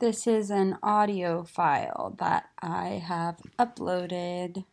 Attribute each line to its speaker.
Speaker 1: This is an audio file that I have uploaded.